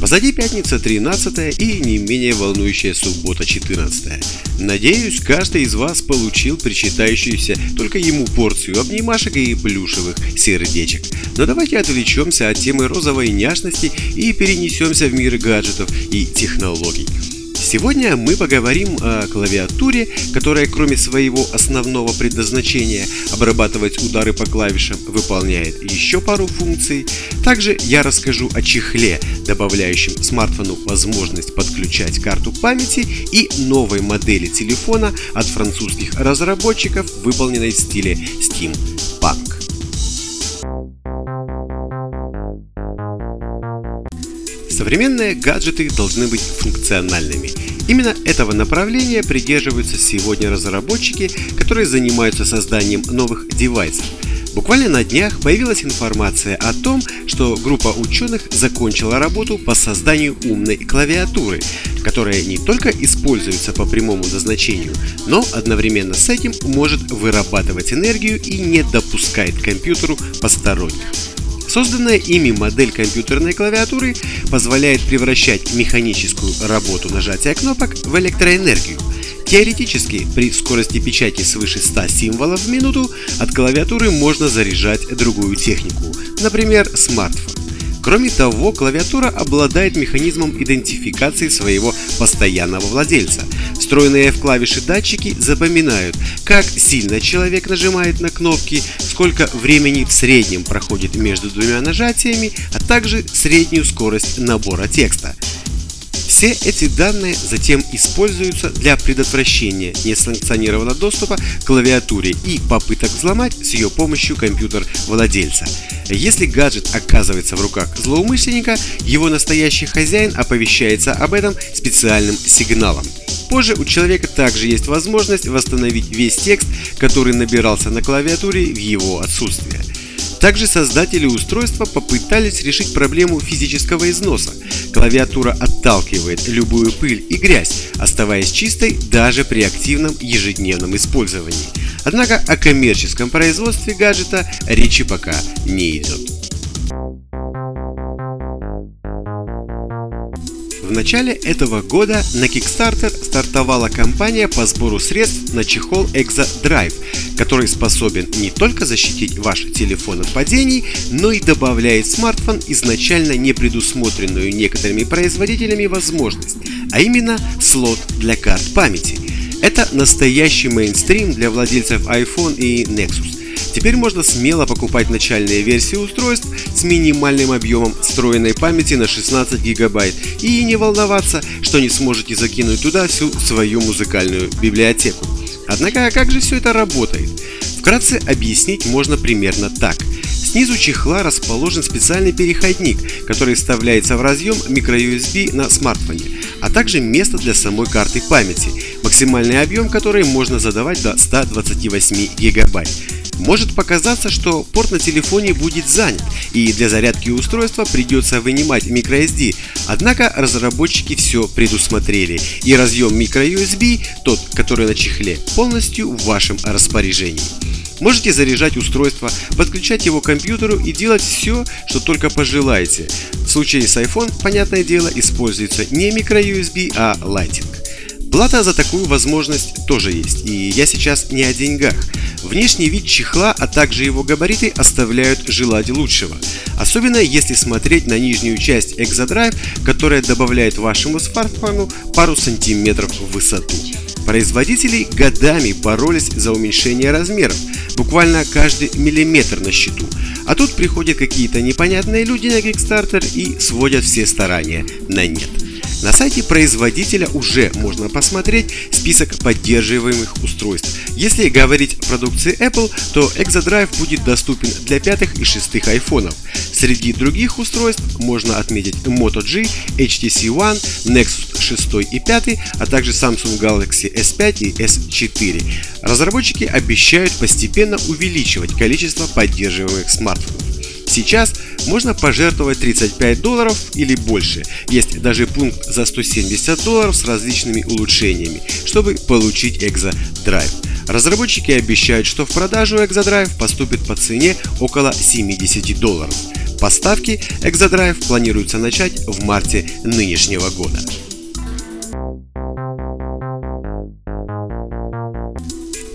Позади пятница 13 и не менее волнующая суббота 14. Надеюсь, каждый из вас получил причитающуюся только ему порцию обнимашек и плюшевых сердечек. Но давайте отвлечемся от темы розовой няшности и перенесемся в мир гаджетов и технологий. Сегодня мы поговорим о клавиатуре, которая кроме своего основного предназначения обрабатывать удары по клавишам выполняет еще пару функций. Также я расскажу о чехле, добавляющем смартфону возможность подключать карту памяти и новой модели телефона от французских разработчиков, выполненной в стиле Steampunk. Современные гаджеты должны быть функциональными. Именно этого направления придерживаются сегодня разработчики, которые занимаются созданием новых девайсов. Буквально на днях появилась информация о том, что группа ученых закончила работу по созданию умной клавиатуры, которая не только используется по прямому назначению, но одновременно с этим может вырабатывать энергию и не допускает компьютеру посторонних. Созданная ими модель компьютерной клавиатуры позволяет превращать механическую работу нажатия кнопок в электроэнергию. Теоретически, при скорости печати свыше 100 символов в минуту от клавиатуры можно заряжать другую технику, например, смартфон. Кроме того, клавиатура обладает механизмом идентификации своего постоянного владельца. Встроенные в клавиши датчики запоминают, как сильно человек нажимает на кнопки, сколько времени в среднем проходит между двумя нажатиями, а также среднюю скорость набора текста. Все эти данные затем используются для предотвращения несанкционированного доступа к клавиатуре и попыток взломать с ее помощью компьютер владельца. Если гаджет оказывается в руках злоумышленника, его настоящий хозяин оповещается об этом специальным сигналом. Позже у человека также есть возможность восстановить весь текст, который набирался на клавиатуре в его отсутствие. Также создатели устройства попытались решить проблему физического износа. Клавиатура отталкивает любую пыль и грязь, оставаясь чистой даже при активном ежедневном использовании. Однако о коммерческом производстве гаджета речи пока не идет. В начале этого года на Kickstarter стартовала кампания по сбору средств на чехол Exa Drive, который способен не только защитить ваш телефон от падений, но и добавляет смартфон изначально не предусмотренную некоторыми производителями возможность, а именно слот для карт памяти. Это настоящий мейнстрим для владельцев iPhone и Nexus. Теперь можно смело покупать начальные версии устройств с минимальным объемом встроенной памяти на 16 гигабайт и не волноваться, что не сможете закинуть туда всю свою музыкальную библиотеку. Однако, как же все это работает? Вкратце объяснить можно примерно так. Снизу чехла расположен специальный переходник, который вставляется в разъем microUSB на смартфоне, а также место для самой карты памяти, максимальный объем которой можно задавать до 128 гигабайт. Может показаться, что порт на телефоне будет занят, и для зарядки устройства придется вынимать microSD, однако разработчики все предусмотрели, и разъем microUSB, тот, который на чехле, полностью в вашем распоряжении. Можете заряжать устройство, подключать его к компьютеру и делать все, что только пожелаете. В случае с iPhone, понятное дело, используется не microUSB, а Lightning. Плата за такую возможность тоже есть, и я сейчас не о деньгах. Внешний вид чехла, а также его габариты оставляют желать лучшего. Особенно если смотреть на нижнюю часть Exadrive, которая добавляет вашему смартфону пару сантиметров в высоту. Производители годами боролись за уменьшение размеров, буквально каждый миллиметр на счету. А тут приходят какие-то непонятные люди на Kickstarter и сводят все старания на нет. На сайте производителя уже можно посмотреть список поддерживаемых устройств. Если говорить о продукции Apple, то Exadrive будет доступен для пятых и шестых айфонов. Среди других устройств можно отметить Moto G, HTC One, Nexus 6 и 5, а также Samsung Galaxy S5 и S4. Разработчики обещают постепенно увеличивать количество поддерживаемых смартфонов. Сейчас можно пожертвовать 35 долларов или больше. Есть даже пункт за 170 долларов с различными улучшениями, чтобы получить Exadrive. Разработчики обещают, что в продажу Exadrive поступит по цене около 70 долларов. Поставки Exadrive планируется начать в марте нынешнего года.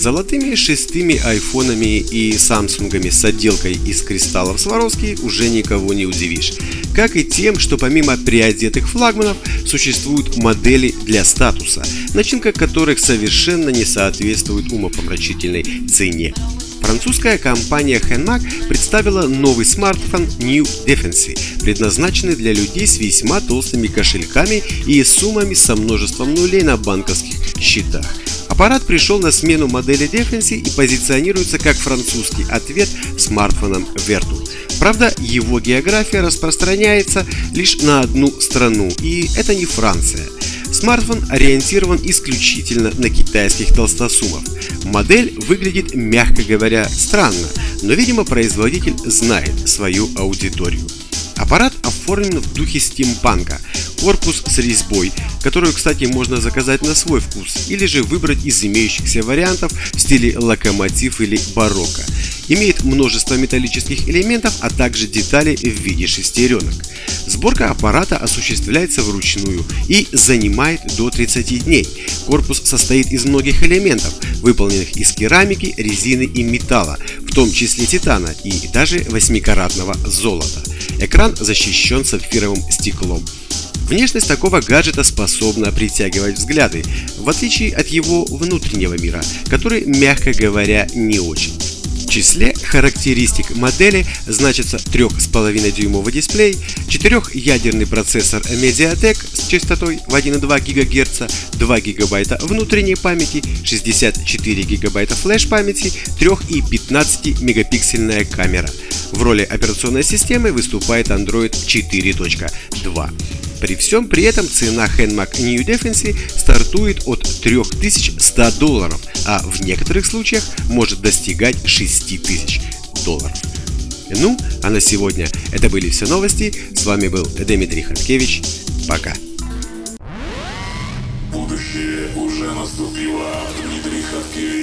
Золотыми шестыми айфонами и самсунгами с отделкой из кристаллов Сваровски уже никого не удивишь. Как и тем, что помимо приодетых флагманов существуют модели для статуса, начинка которых совершенно не соответствует умопомрачительной цене. Французская компания Henmac представила новый смартфон New Defense, предназначенный для людей с весьма толстыми кошельками и суммами со множеством нулей на банковских счетах. Аппарат пришел на смену модели Defense и позиционируется как французский ответ смартфонам Vertu. Правда, его география распространяется лишь на одну страну, и это не Франция. Смартфон ориентирован исключительно на китайских толстосумов. Модель выглядит, мягко говоря, странно, но, видимо, производитель знает свою аудиторию. Аппарат оформлен в духе стимпанка, корпус с резьбой, которую, кстати, можно заказать на свой вкус, или же выбрать из имеющихся вариантов в стиле локомотив или барокко. Имеет множество металлических элементов, а также детали в виде шестеренок. Сборка аппарата осуществляется вручную и занимает до 30 дней. Корпус состоит из многих элементов, выполненных из керамики, резины и металла, в том числе титана и даже 8-каратного золота. Экран защищен сапфировым стеклом. Внешность такого гаджета способна притягивать взгляды, в отличие от его внутреннего мира, который, мягко говоря, не очень. В числе характеристик модели значится 3,5-дюймовый дисплей, 4-ядерный процессор Mediatek с частотой в 1,2 ГГц, 2 ГБ внутренней памяти, 64 ГБ флеш-памяти, 3 и 15 мегапиксельная камера. В роли операционной системы выступает Android 4.2. При всем при этом цена Handmac New Defense стартует от 3100 долларов, а в некоторых случаях может достигать 6000 долларов. Ну, а на сегодня это были все новости. С вами был Дмитрий Хаткевич. Пока. Будущее уже наступило. Дмитрий Хаткевич.